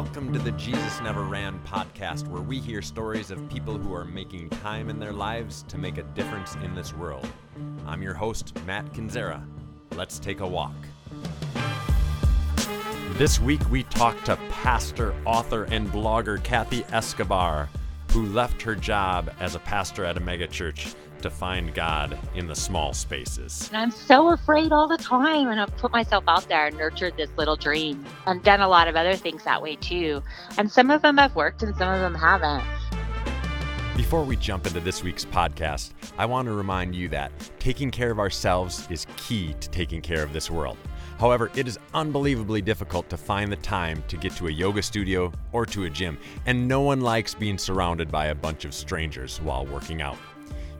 Welcome to the Jesus Never Ran podcast, where we hear stories of people who are making time in their lives to make a difference in this world. I'm your host, Matt Kinzera. Let's take a walk. This week, we talk to pastor, author, and blogger Kathy Escobar, who left her job as a pastor at a megachurch to find God in the small spaces. And I'm so afraid all the time. And I've put myself out there and nurtured this little dream and done a lot of other things that way too. And some of them have worked and some of them haven't. Before we jump into this week's podcast, I want to remind you that taking care of ourselves is key to taking care of this world. However, it is unbelievably difficult to find the time to get to a yoga studio or to a gym, and no one likes being surrounded by a bunch of strangers while working out.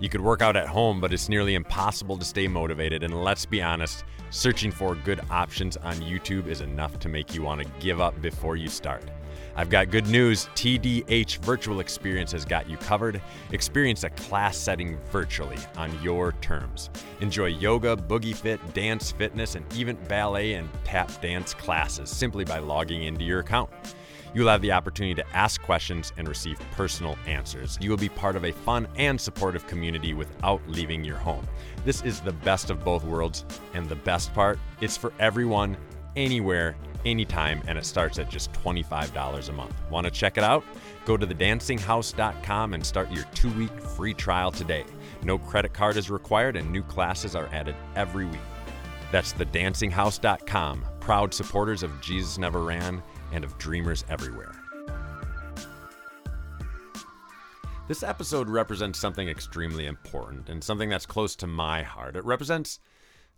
You could work out at home, but it's nearly impossible to stay motivated. And let's be honest, searching for good options on YouTube is enough to make you want to give up before you start. I've got good news. TDH Virtual Experience has got you covered. Experience a class setting virtually on your terms. Enjoy yoga, boogie fit, dance fitness, and even ballet and tap dance classes simply by logging into your account. You will have the opportunity to ask questions and receive personal answers. You will be part of a fun and supportive community without leaving your home. This is the best of both worlds, and the best part, it's for everyone, anywhere, anytime, and it starts at just $25 a month. Want to check it out? Go to thedancinghouse.com and start your two week free trial today. No credit card is required, and new classes are added every week. That's thedancinghouse.com, proud supporters of Jesus Never Ran and of dreamers everywhere. This episode represents something extremely important and something that's close to my heart. It represents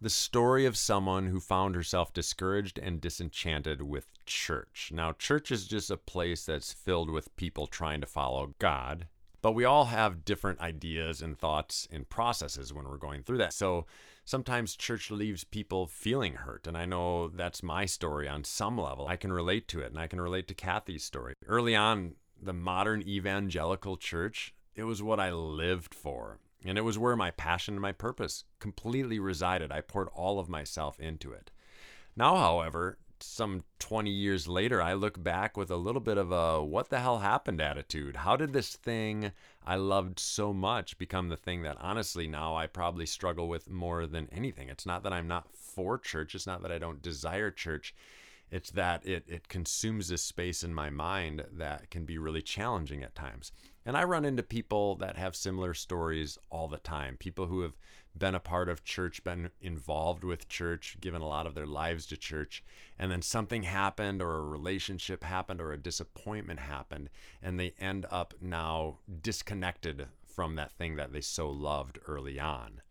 the story of someone who found herself discouraged and disenchanted with church. Now, church is just a place that's filled with people trying to follow God, but we all have different ideas and thoughts and processes when we're going through that. So, sometimes church leaves people feeling hurt. And I know that's my story on some level. I can relate to it and I can relate to Kathy's story. Early on, the modern evangelical church, it was what I lived for. And it was where my passion and my purpose completely resided. I poured all of myself into it. Now, however, some 20 years later, I look back with a little bit of a what the hell happened attitude. How did this thing I loved so much become the thing that honestly now I probably struggle with more than anything? It's not that I'm not for church, it's not that I don't desire church. It's that it, it consumes this space in my mind that can be really challenging at times. And I run into people that have similar stories all the time. People who have been a part of church, been involved with church, given a lot of their lives to church, and then something happened, or a relationship happened, or a disappointment happened, and they end up now disconnected from that thing that they so loved early on.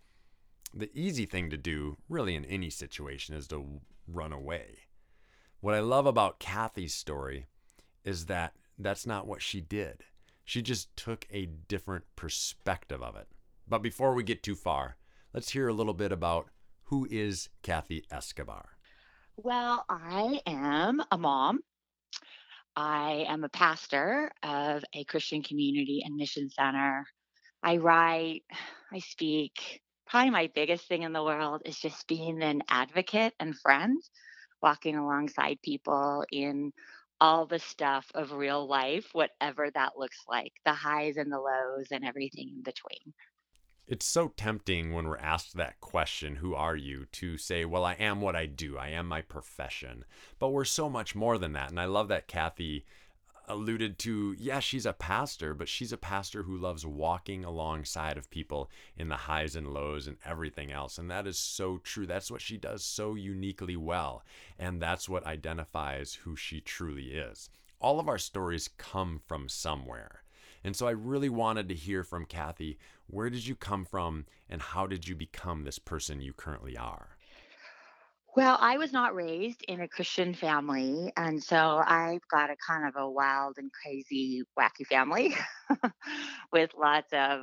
The easy thing to do, really, in any situation, is to run away. What I love about Kathy's story is that that's not what she did. She just took a different perspective of it. But before we get too far, let's hear a little bit about who is Kathy Escobar. Well, I am a mom. I am a pastor of a Christian community and mission center. I write, I speak. Probably my biggest thing in the world is just being an advocate and friend, walking alongside people in all the stuff of real life, whatever that looks like the highs and the lows and everything in between. It's so tempting when we're asked that question, who are you, to say, well, I am what I do. I am my profession. But we're so much more than that. And I love that Kathy alluded to, yeah, she's a pastor, but she's a pastor who loves walking alongside of people in the highs and lows and everything else. And that is so true. That's what she does so uniquely well. And that's what identifies who she truly is. All of our stories come from somewhere. And so I really wanted to hear from Kathy where did you come from and how did you become this person you currently are? Well, I was not raised in a Christian family. And so I've got a kind of a wild and crazy, wacky family with lots of,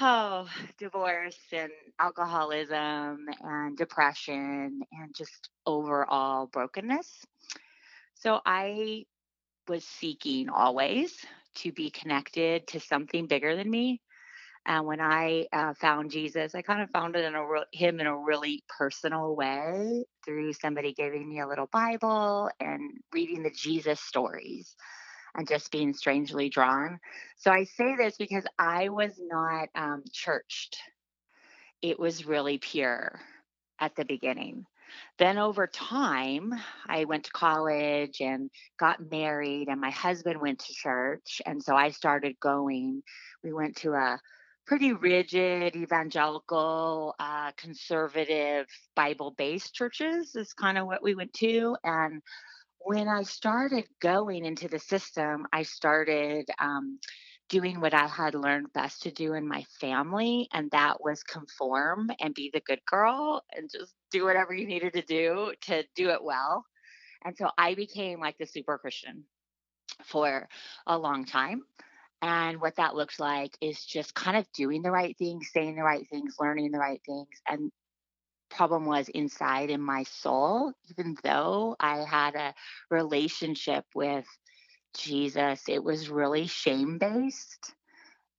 oh, divorce and alcoholism and depression and just overall brokenness. So I was seeking always to be connected to something bigger than me And when I uh, found Jesus, I kind of found it in a re- him in a really personal way through somebody giving me a little Bible and reading the Jesus stories and just being strangely drawn. So I say this because I was not um, churched. It was really pure at the beginning. Then over time, I went to college and got married, and my husband went to church. And so I started going. We went to a pretty rigid evangelical uh, conservative bible-based churches is kind of what we went to and when i started going into the system i started um, doing what i had learned best to do in my family and that was conform and be the good girl and just do whatever you needed to do to do it well and so i became like the super christian for a long time and what that looks like is just kind of doing the right things, saying the right things, learning the right things. And problem was inside in my soul, even though I had a relationship with Jesus, it was really shame based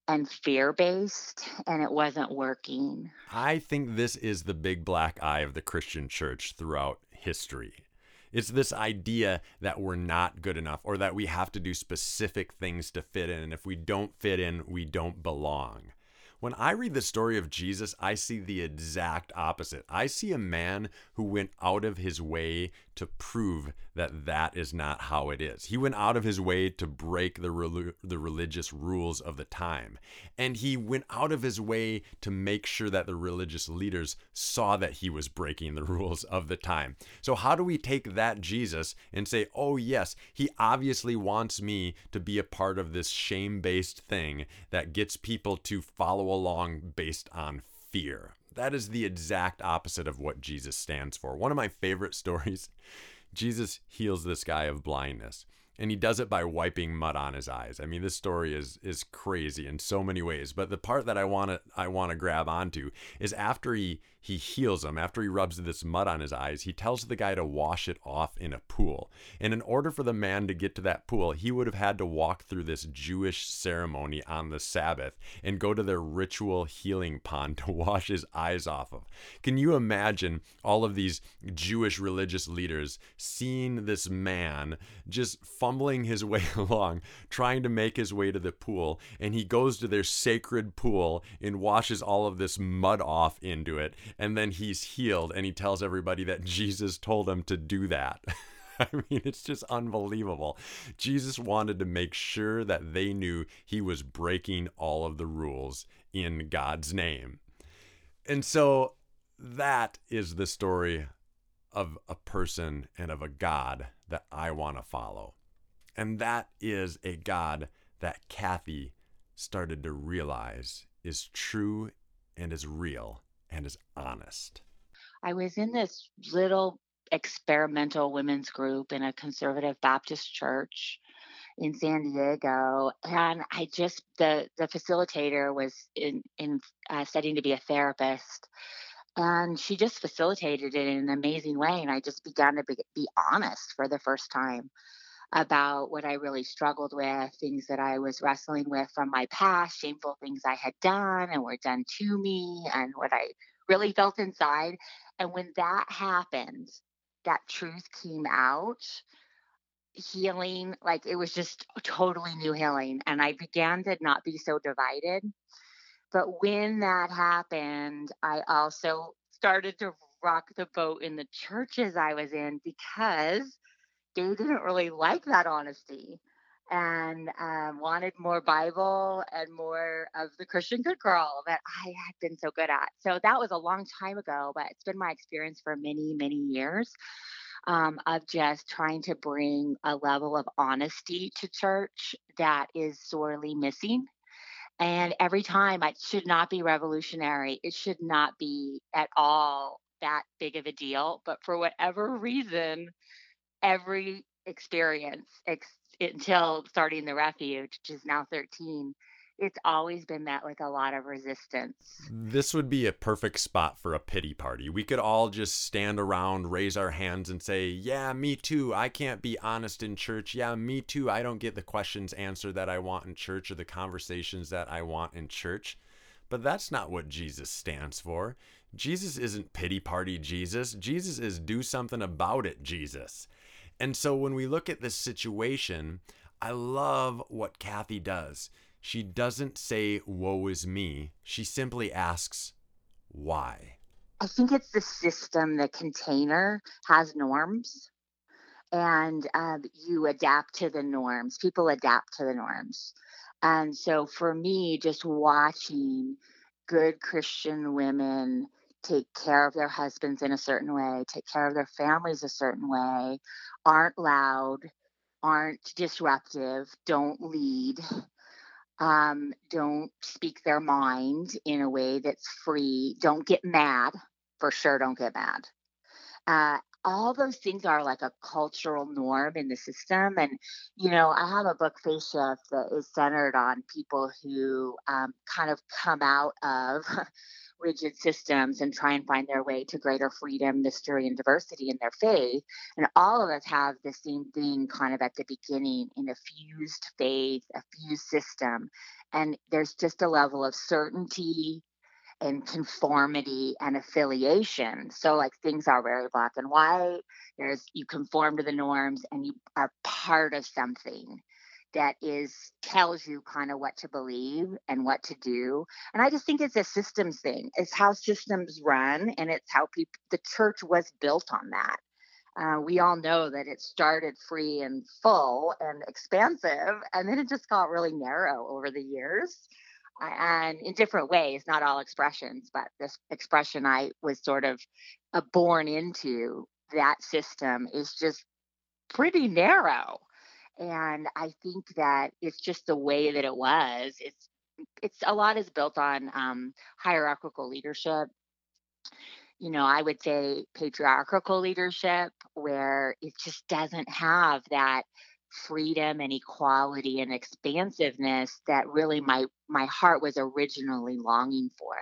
and fear based, and it wasn't working. I think this is the big black eye of the Christian church throughout history. It's this idea that we're not good enough or that we have to do specific things to fit in. And if we don't fit in, we don't belong. When I read the story of Jesus, I see the exact opposite. I see a man who went out of his way to prove that that is not how it is. He went out of his way to break the, the religious rules of the time. And he went out of his way to make sure that the religious leaders saw that he was breaking the rules of the time. So, how do we take that Jesus and say, oh, yes, he obviously wants me to be a part of this shame based thing that gets people to follow along based on fear. That is the exact opposite of what Jesus stands for. One of my favorite stories Jesus heals this guy of blindness and he does it by wiping mud on his eyes. I mean, this story is is crazy in so many ways. But the part that I want to I want to grab onto is after he he heals him, after he rubs this mud on his eyes, he tells the guy to wash it off in a pool. And in order for the man to get to that pool, he would have had to walk through this Jewish ceremony on the Sabbath and go to their ritual healing pond to wash his eyes off of. Can you imagine all of these Jewish religious leaders seeing this man just fumbling his way along, trying to make his way to the pool, and he goes to their sacred pool and washes all of this mud off into it and then he's healed and he tells everybody that Jesus told him to do that. I mean, it's just unbelievable. Jesus wanted to make sure that they knew he was breaking all of the rules in God's name. And so that is the story of a person and of a God that I want to follow. And that is a God that Kathy started to realize is true and is real and is honest. I was in this little experimental women's group in a conservative Baptist church in San Diego, and I just the the facilitator was in in uh, studying to be a therapist, and she just facilitated it in an amazing way, and I just began to be, be honest for the first time about what I really struggled with, things that I was wrestling with from my past, shameful things I had done and were done to me, and what I really felt inside. And when that happened, that truth came out, healing, like it was just totally new healing. And I began to not be so divided. But when that happened, I also started to rock the boat in the churches I was in because they didn't really like that honesty and um, wanted more Bible and more of the Christian good girl that I had been so good at. So that was a long time ago, but it's been my experience for many, many years um, of just trying to bring a level of honesty to church that is sorely missing. And every time, it should not be revolutionary. It should not be at all that big of a deal. But for whatever reason, every experience ex- until starting the refuge, which is now 13, it's always been met with a lot of resistance. This would be a perfect spot for a pity party. We could all just stand around, raise our hands, and say, Yeah, me too. I can't be honest in church. Yeah, me too. I don't get the questions answered that I want in church or the conversations that I want in church. But that's not what Jesus stands for. Jesus isn't pity party Jesus. Jesus is do something about it Jesus. And so when we look at this situation, I love what Kathy does. She doesn't say, Woe is me. She simply asks, Why? I think it's the system, the container has norms and um, you adapt to the norms. People adapt to the norms. And so for me, just watching good Christian women take care of their husbands in a certain way, take care of their families a certain way, aren't loud, aren't disruptive, don't lead, um, don't speak their mind in a way that's free, don't get mad. For sure, don't get mad. Uh, all those things are like a cultural norm in the system. And, you know, I have a book, Faith Shift, that is centered on people who um, kind of come out of rigid systems and try and find their way to greater freedom, mystery, and diversity in their faith. And all of us have the same thing kind of at the beginning in a fused faith, a fused system. And there's just a level of certainty and conformity and affiliation. So like things are very black and white. There's you conform to the norms and you are part of something that is tells you kind of what to believe and what to do and i just think it's a systems thing it's how systems run and it's how people the church was built on that uh, we all know that it started free and full and expansive and then it just got really narrow over the years and in different ways not all expressions but this expression i was sort of uh, born into that system is just pretty narrow and I think that it's just the way that it was. It's it's a lot is built on um, hierarchical leadership. You know, I would say patriarchal leadership, where it just doesn't have that freedom and equality and expansiveness that really my my heart was originally longing for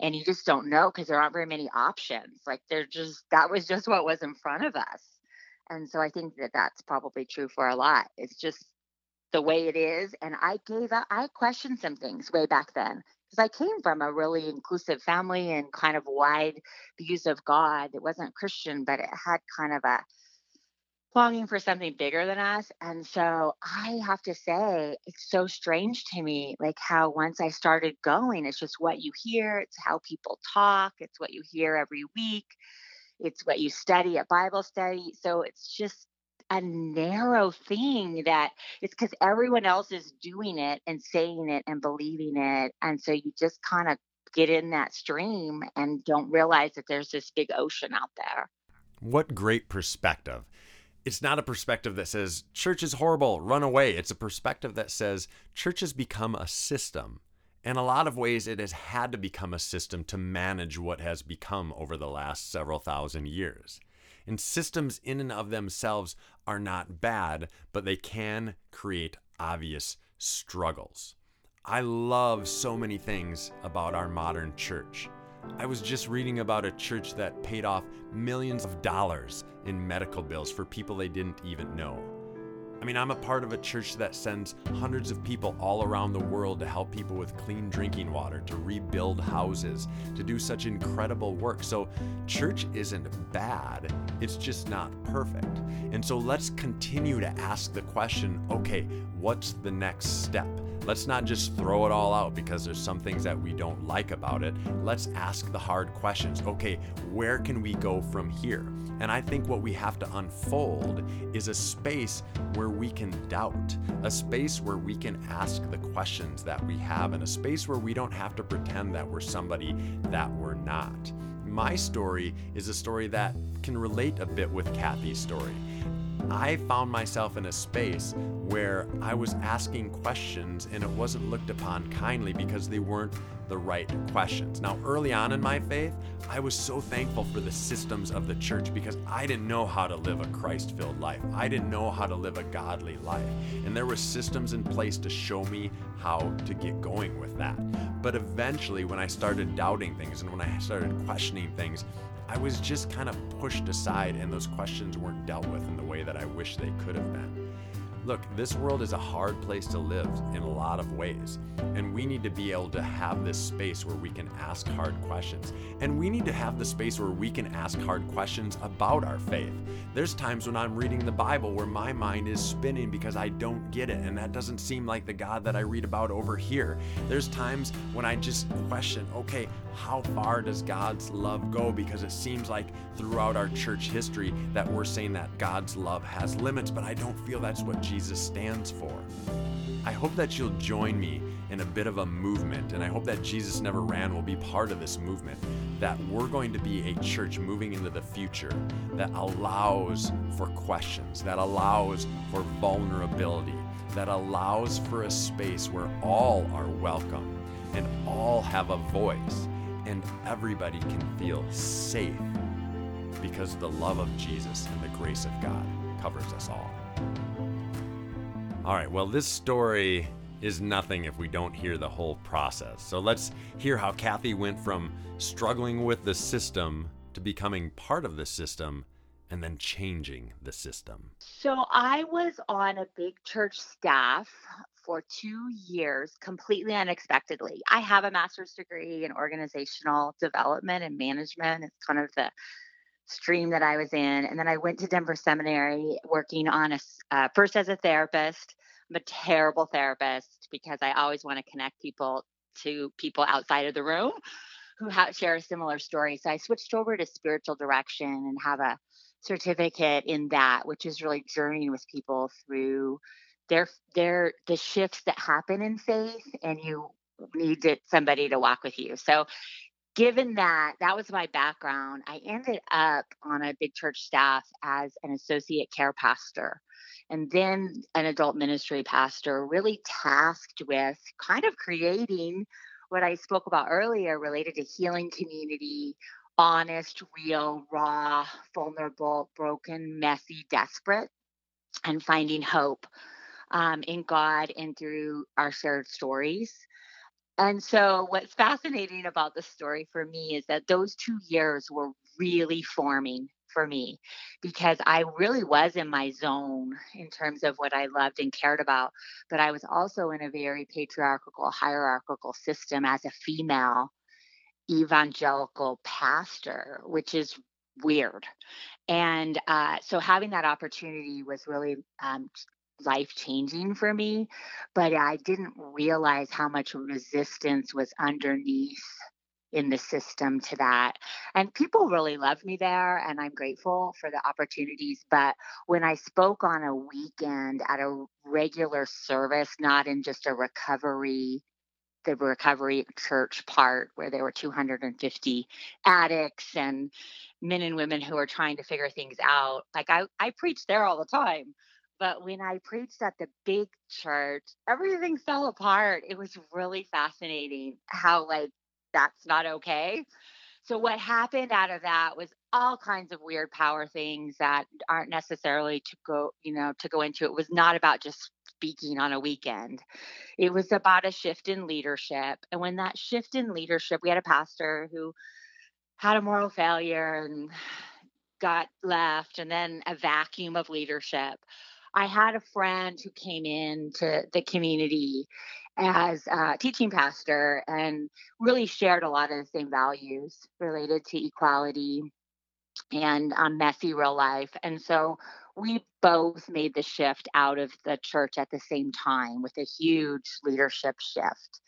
and you just don't know because there aren't very many options like they're just that was just what was in front of us and so I think that that's probably true for a lot. It's just the way it is. And I gave up, I questioned some things way back then because I came from a really inclusive family and kind of wide views of God. It wasn't Christian, but it had kind of a longing for something bigger than us. And so I have to say, it's so strange to me, like how once I started going, it's just what you hear, it's how people talk, it's what you hear every week it's what you study at Bible study. So it's just a narrow thing that it's because everyone else is doing it and saying it and believing it. And so you just kind of get in that stream and don't realize that there's this big ocean out there. What great perspective. It's not a perspective that says church is horrible, run away. It's a perspective that says church has become a system in a lot of ways, it has had to become a system to manage what has become over the last several thousand years. And systems, in and of themselves, are not bad, but they can create obvious struggles. I love so many things about our modern church. I was just reading about a church that paid off millions of dollars in medical bills for people they didn't even know. I mean, I'm a part of a church that sends hundreds of people all around the world to help people with clean drinking water, to rebuild houses, to do such incredible work. So, church isn't bad, it's just not perfect. And so, let's continue to ask the question okay, what's the next step? Let's not just throw it all out because there's some things that we don't like about it. Let's ask the hard questions. Okay, where can we go from here? And I think what we have to unfold is a space where we can doubt, a space where we can ask the questions that we have, and a space where we don't have to pretend that we're somebody that we're not. My story is a story that can relate a bit with Kathy's story. I found myself in a space where I was asking questions and it wasn't looked upon kindly because they weren't the right questions. Now, early on in my faith, I was so thankful for the systems of the church because I didn't know how to live a Christ filled life. I didn't know how to live a godly life. And there were systems in place to show me how to get going with that. But eventually, when I started doubting things and when I started questioning things, I was just kind of pushed aside, and those questions weren't dealt with in the way that I wish they could have been. Look, this world is a hard place to live in a lot of ways, and we need to be able to have this space where we can ask hard questions. And we need to have the space where we can ask hard questions about our faith. There's times when I'm reading the Bible where my mind is spinning because I don't get it, and that doesn't seem like the God that I read about over here. There's times when I just question, okay, how far does God's love go? Because it seems like throughout our church history that we're saying that God's love has limits, but I don't feel that's what Jesus stands for. I hope that you'll join me in a bit of a movement, and I hope that Jesus Never Ran will be part of this movement. That we're going to be a church moving into the future that allows for questions, that allows for vulnerability, that allows for a space where all are welcome and all have a voice and everybody can feel safe because the love of Jesus and the grace of God covers us all. All right, well, this story is nothing if we don't hear the whole process. So let's hear how Kathy went from struggling with the system to becoming part of the system and then changing the system. So I was on a big church staff for two years completely unexpectedly. I have a master's degree in organizational development and management. It's kind of the stream that I was in. And then I went to Denver Seminary working on a, uh, first as a therapist. I'm a terrible therapist because I always want to connect people to people outside of the room who have, share a similar story. So I switched over to spiritual direction and have a certificate in that, which is really journeying with people through their their the shifts that happen in faith, and you need somebody to walk with you. So given that that was my background, I ended up on a big church staff as an associate care pastor and then an adult ministry pastor, really tasked with kind of creating what I spoke about earlier related to healing community, honest, real, raw, vulnerable, broken, messy, desperate, and finding hope um, in God and through our shared stories. And so, what's fascinating about the story for me is that those two years were really forming for me because I really was in my zone in terms of what I loved and cared about. But I was also in a very patriarchal, hierarchical system as a female evangelical pastor, which is weird. And uh, so having that opportunity was really um, life changing for me, but I didn't realize how much resistance was underneath in the system to that. And people really loved me there, and I'm grateful for the opportunities. But when I spoke on a weekend at a regular service, not in just a recovery, the recovery church part where there were 250 addicts and men and women who are trying to figure things out, like I, I preach there all the time. But when I preached at the big church, everything fell apart. It was really fascinating how, like, that's not okay. So, what happened out of that was all kinds of weird power things that aren't necessarily to go, you know, to go into. It was not about just speaking on a weekend, it was about a shift in leadership. And when that shift in leadership, we had a pastor who had a moral failure and got left, and then a vacuum of leadership. I had a friend who came in to the community as a teaching pastor and really shared a lot of the same values related to equality and um, messy real life. And so we both made the shift out of the church at the same time with a huge leadership shift,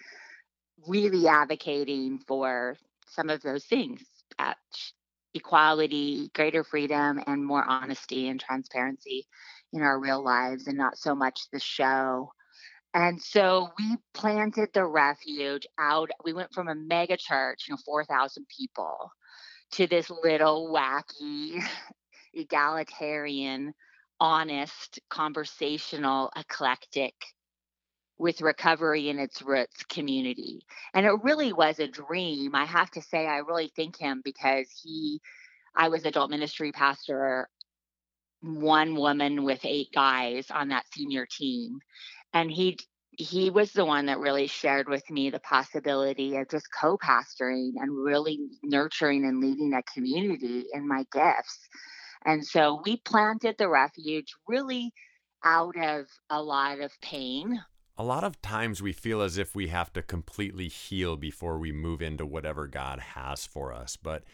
really advocating for some of those things equality, greater freedom, and more honesty and transparency in our real lives and not so much the show. And so we planted the refuge out. We went from a mega church, you know, 4,000 people, to this little wacky, egalitarian, honest, conversational, eclectic, with recovery in its roots community. And it really was a dream. I have to say, I really thank him because he, I was adult ministry pastor one woman with eight guys on that senior team and he he was the one that really shared with me the possibility of just co-pastoring and really nurturing and leading a community in my gifts and so we planted the refuge really out of a lot of pain. A lot of times we feel as if we have to completely heal before we move into whatever God has for us. But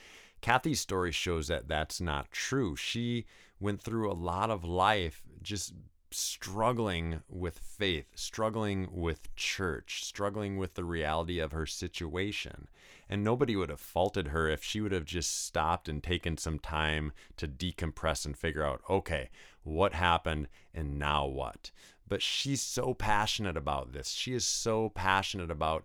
Kathy's story shows that that's not true. She went through a lot of life just struggling with faith, struggling with church, struggling with the reality of her situation. And nobody would have faulted her if she would have just stopped and taken some time to decompress and figure out, okay, what happened and now what? But she's so passionate about this. She is so passionate about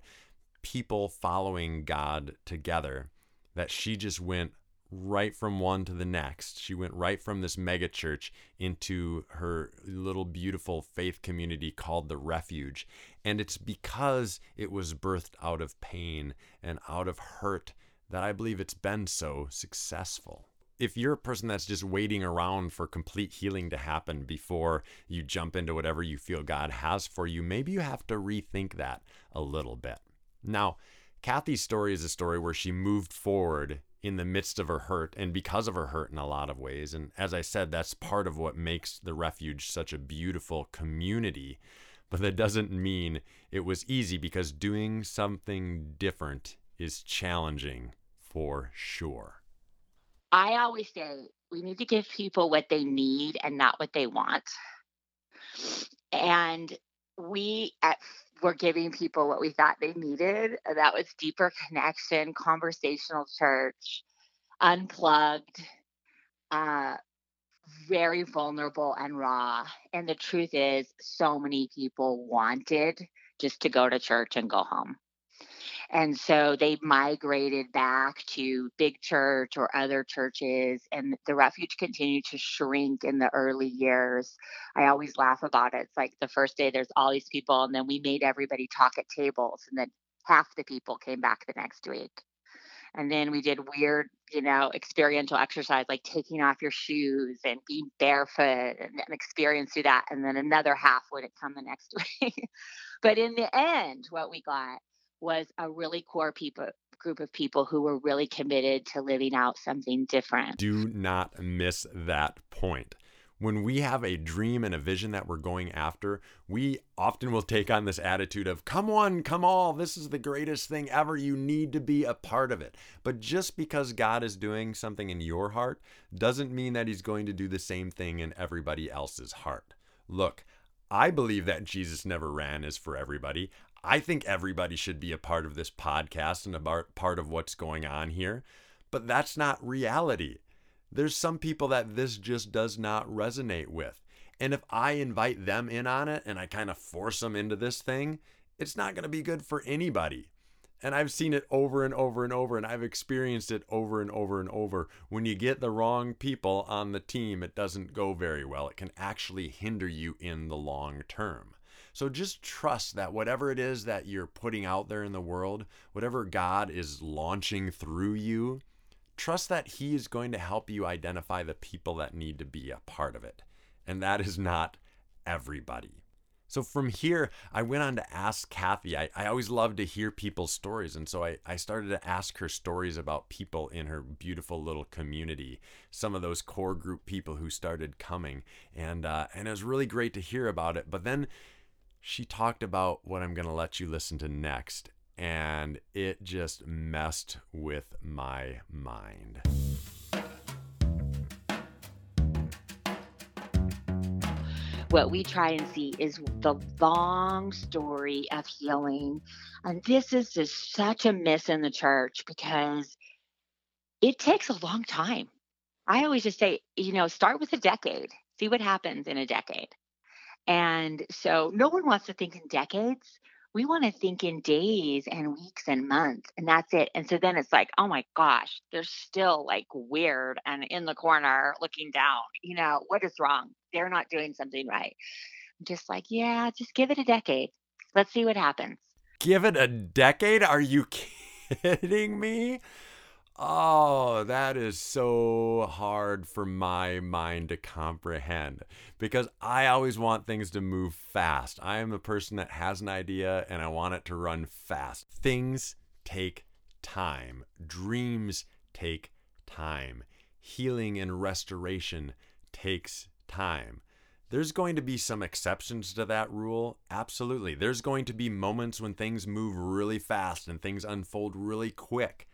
people following God together that she just went right from one to the next. She went right from this megachurch into her little beautiful faith community called the Refuge. And it's because it was birthed out of pain and out of hurt that I believe it's been so successful. If you're a person that's just waiting around for complete healing to happen before you jump into whatever you feel God has for you, maybe you have to rethink that a little bit. Now, Kathy's story is a story where she moved forward in the midst of her hurt and because of her hurt in a lot of ways. And as I said, that's part of what makes the refuge such a beautiful community. But that doesn't mean it was easy because doing something different is challenging for sure. I always say we need to give people what they need and not what they want. And we at were giving people what we thought they needed. That was deeper connection, conversational church, unplugged, uh, very vulnerable and raw. And the truth is, so many people wanted just to go to church and go home. And so they migrated back to big church or other churches, and the refuge continued to shrink in the early years. I always laugh about it. It's like the first day there's all these people, and then we made everybody talk at tables, and then half the people came back the next week. And then we did weird, you know, experiential exercise like taking off your shoes and being barefoot and, and experience through that. And then another half wouldn't come the next week. but in the end, what we got was a really core people group of people who were really committed to living out something different. Do not miss that point. When we have a dream and a vision that we're going after, we often will take on this attitude of, come on, come all, this is the greatest thing ever. You need to be a part of it. But just because God is doing something in your heart doesn't mean that He's going to do the same thing in everybody else's heart. Look, I believe that Jesus never ran is for everybody. I think everybody should be a part of this podcast and a part of what's going on here, but that's not reality. There's some people that this just does not resonate with. And if I invite them in on it and I kind of force them into this thing, it's not going to be good for anybody. And I've seen it over and over and over, and I've experienced it over and over and over. When you get the wrong people on the team, it doesn't go very well. It can actually hinder you in the long term. So just trust that whatever it is that you're putting out there in the world, whatever God is launching through you, trust that He is going to help you identify the people that need to be a part of it. And that is not everybody. So from here, I went on to ask Kathy. I, I always love to hear people's stories. And so I, I started to ask her stories about people in her beautiful little community, some of those core group people who started coming. And, uh, and it was really great to hear about it. But then she talked about what I'm going to let you listen to next, and it just messed with my mind. What we try and see is the long story of healing. And this is just such a miss in the church because it takes a long time. I always just say, you know, start with a decade, see what happens in a decade. And so no one wants to think in decades. We want to think in days and weeks and months, and that's it. And so then it's like, oh my gosh, they're still like weird and in the corner looking down. You know, what is wrong? They're not doing something right. I'm just like, yeah, just give it a decade. Let's see what happens. Give it a decade? Are you kidding me? Oh, that is so hard for my mind to comprehend because I always want things to move fast. I am a person that has an idea and I want it to run fast. Things take time, dreams take time, healing and restoration takes time. There's going to be some exceptions to that rule. Absolutely. There's going to be moments when things move really fast and things unfold really quick.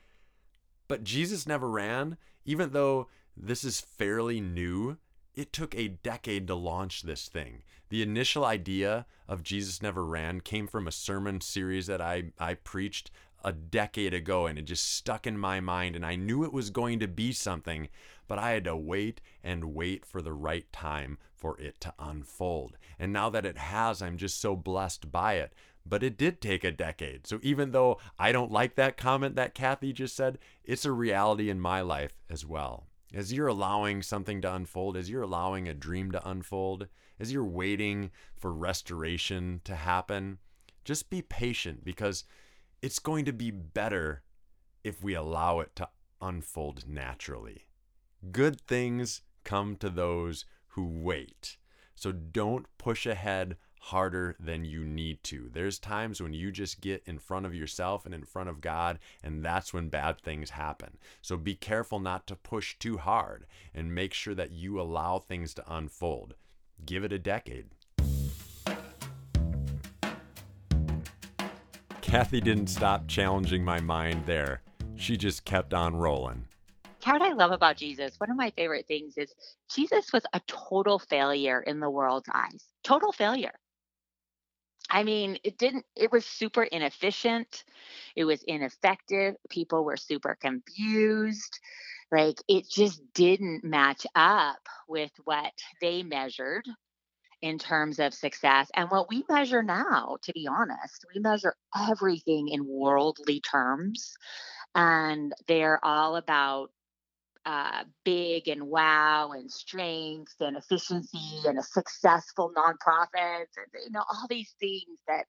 But Jesus never ran, even though this is fairly new. It took a decade to launch this thing. The initial idea of Jesus Never Ran came from a sermon series that I, I preached a decade ago and it just stuck in my mind and I knew it was going to be something, but I had to wait and wait for the right time for it to unfold. And now that it has, I'm just so blessed by it. But it did take a decade. So even though I don't like that comment that Kathy just said, it's a reality in my life as well. As you're allowing something to unfold, as you're allowing a dream to unfold, as you're waiting for restoration to happen, just be patient because it's going to be better if we allow it to unfold naturally. Good things come to those who wait. So don't push ahead harder than you need to. There's times when you just get in front of yourself and in front of God, and that's when bad things happen. So be careful not to push too hard and make sure that you allow things to unfold. Give it a decade. Kathy didn't stop challenging my mind there. She just kept on rolling. What I love about Jesus, one of my favorite things is Jesus was a total failure in the world's eyes. Total failure. I mean, it didn't, it was super inefficient. It was ineffective. People were super confused. Like it just didn't match up with what they measured in terms of success and what we measure now, to be honest. We measure everything in worldly terms, and they're all about uh, big and wow and strength and efficiency and a successful nonprofit and you know all these things that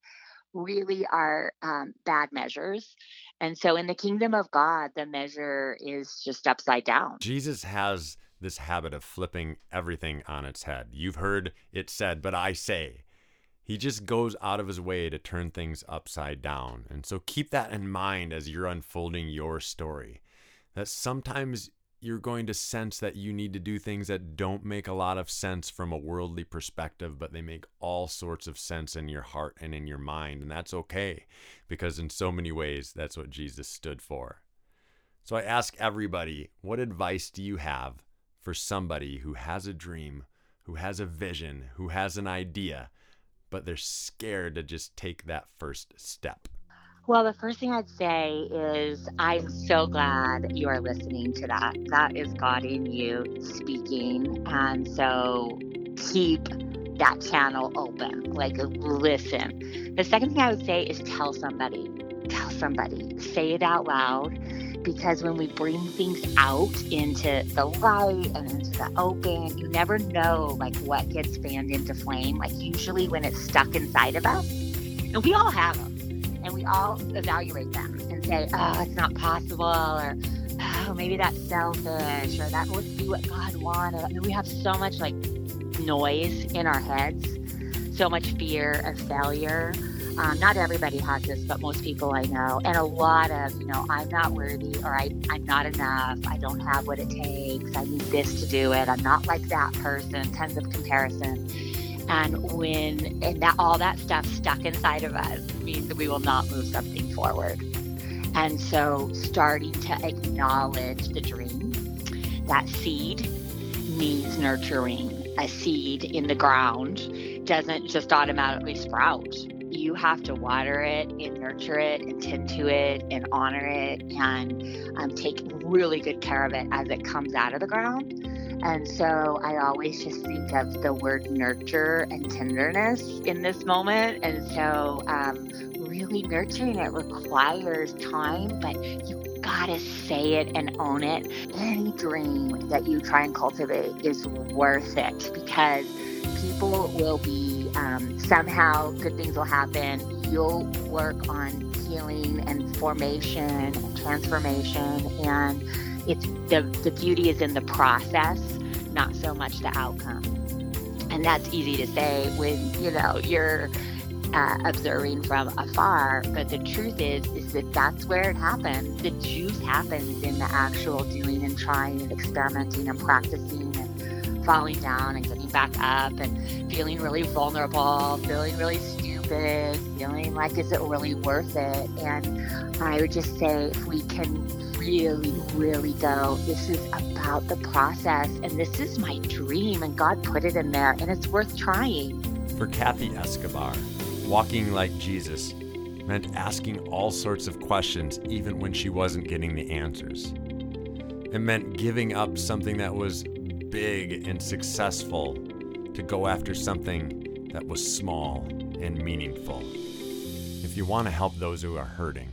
really are um, bad measures. And so in the kingdom of god the measure is just upside down. Jesus has this habit of flipping everything on its head. You've heard it said but i say. He just goes out of his way to turn things upside down. And so keep that in mind as you're unfolding your story that sometimes you're going to sense that you need to do things that don't make a lot of sense from a worldly perspective, but they make all sorts of sense in your heart and in your mind. And that's okay because, in so many ways, that's what Jesus stood for. So I ask everybody, what advice do you have for somebody who has a dream, who has a vision, who has an idea, but they're scared to just take that first step? Well, the first thing I'd say is I'm so glad you are listening to that. That is God in you speaking. And so keep that channel open. Like, listen. The second thing I would say is tell somebody. Tell somebody. Say it out loud. Because when we bring things out into the light and into the open, you never know like what gets fanned into flame. Like usually when it's stuck inside of us, and we all have them and we all evaluate them and say, oh, it's not possible, or oh, maybe that's selfish, or that wouldn't be what God wanted. I mean, we have so much like noise in our heads, so much fear of failure. Um, not everybody has this, but most people I know, and a lot of, you know, I'm not worthy or I, I'm not enough. I don't have what it takes. I need this to do it. I'm not like that person. Tons of comparison. And when and that all that stuff stuck inside of us means that we will not move something forward. And so starting to acknowledge the dream, that seed needs nurturing. A seed in the ground doesn't just automatically sprout. You have to water it and nurture it and tend to it and honor it and um, take really good care of it as it comes out of the ground and so I always just think of the word nurture and tenderness in this moment. And so, um, really nurturing it requires time, but you gotta say it and own it. Any dream that you try and cultivate is worth it because people will be um, somehow good things will happen. You'll work on healing and formation and transformation and it's the, the beauty is in the process, not so much the outcome. And that's easy to say when, you know, you're uh, observing from afar. But the truth is, is that that's where it happens. The juice happens in the actual doing and trying and experimenting and practicing and falling down and getting back up and feeling really vulnerable, feeling really stupid, feeling like, is it really worth it? And I would just say, if we can really, really go, this is about the process and this is my dream, and God put it in there, and it's worth trying. For Kathy Escobar, walking like Jesus meant asking all sorts of questions even when she wasn't getting the answers. It meant giving up something that was big and successful to go after something that was small and meaningful. If you want to help those who are hurting,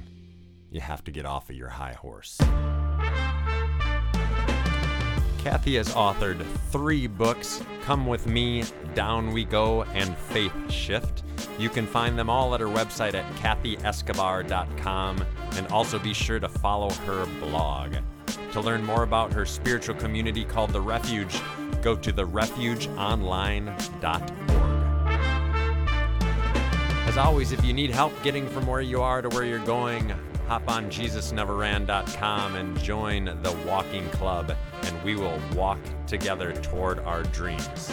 you have to get off of your high horse. Kathy has authored three books Come With Me, Down We Go, and Faith Shift. You can find them all at her website at kathyescobar.com and also be sure to follow her blog. To learn more about her spiritual community called The Refuge, go to therefugeonline.org. As always, if you need help getting from where you are to where you're going, hop on JesusNeverRan.com and join the Walking Club, and we will walk together toward our dreams.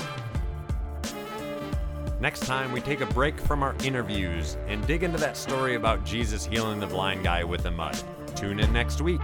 Next time, we take a break from our interviews and dig into that story about Jesus healing the blind guy with the mud. Tune in next week.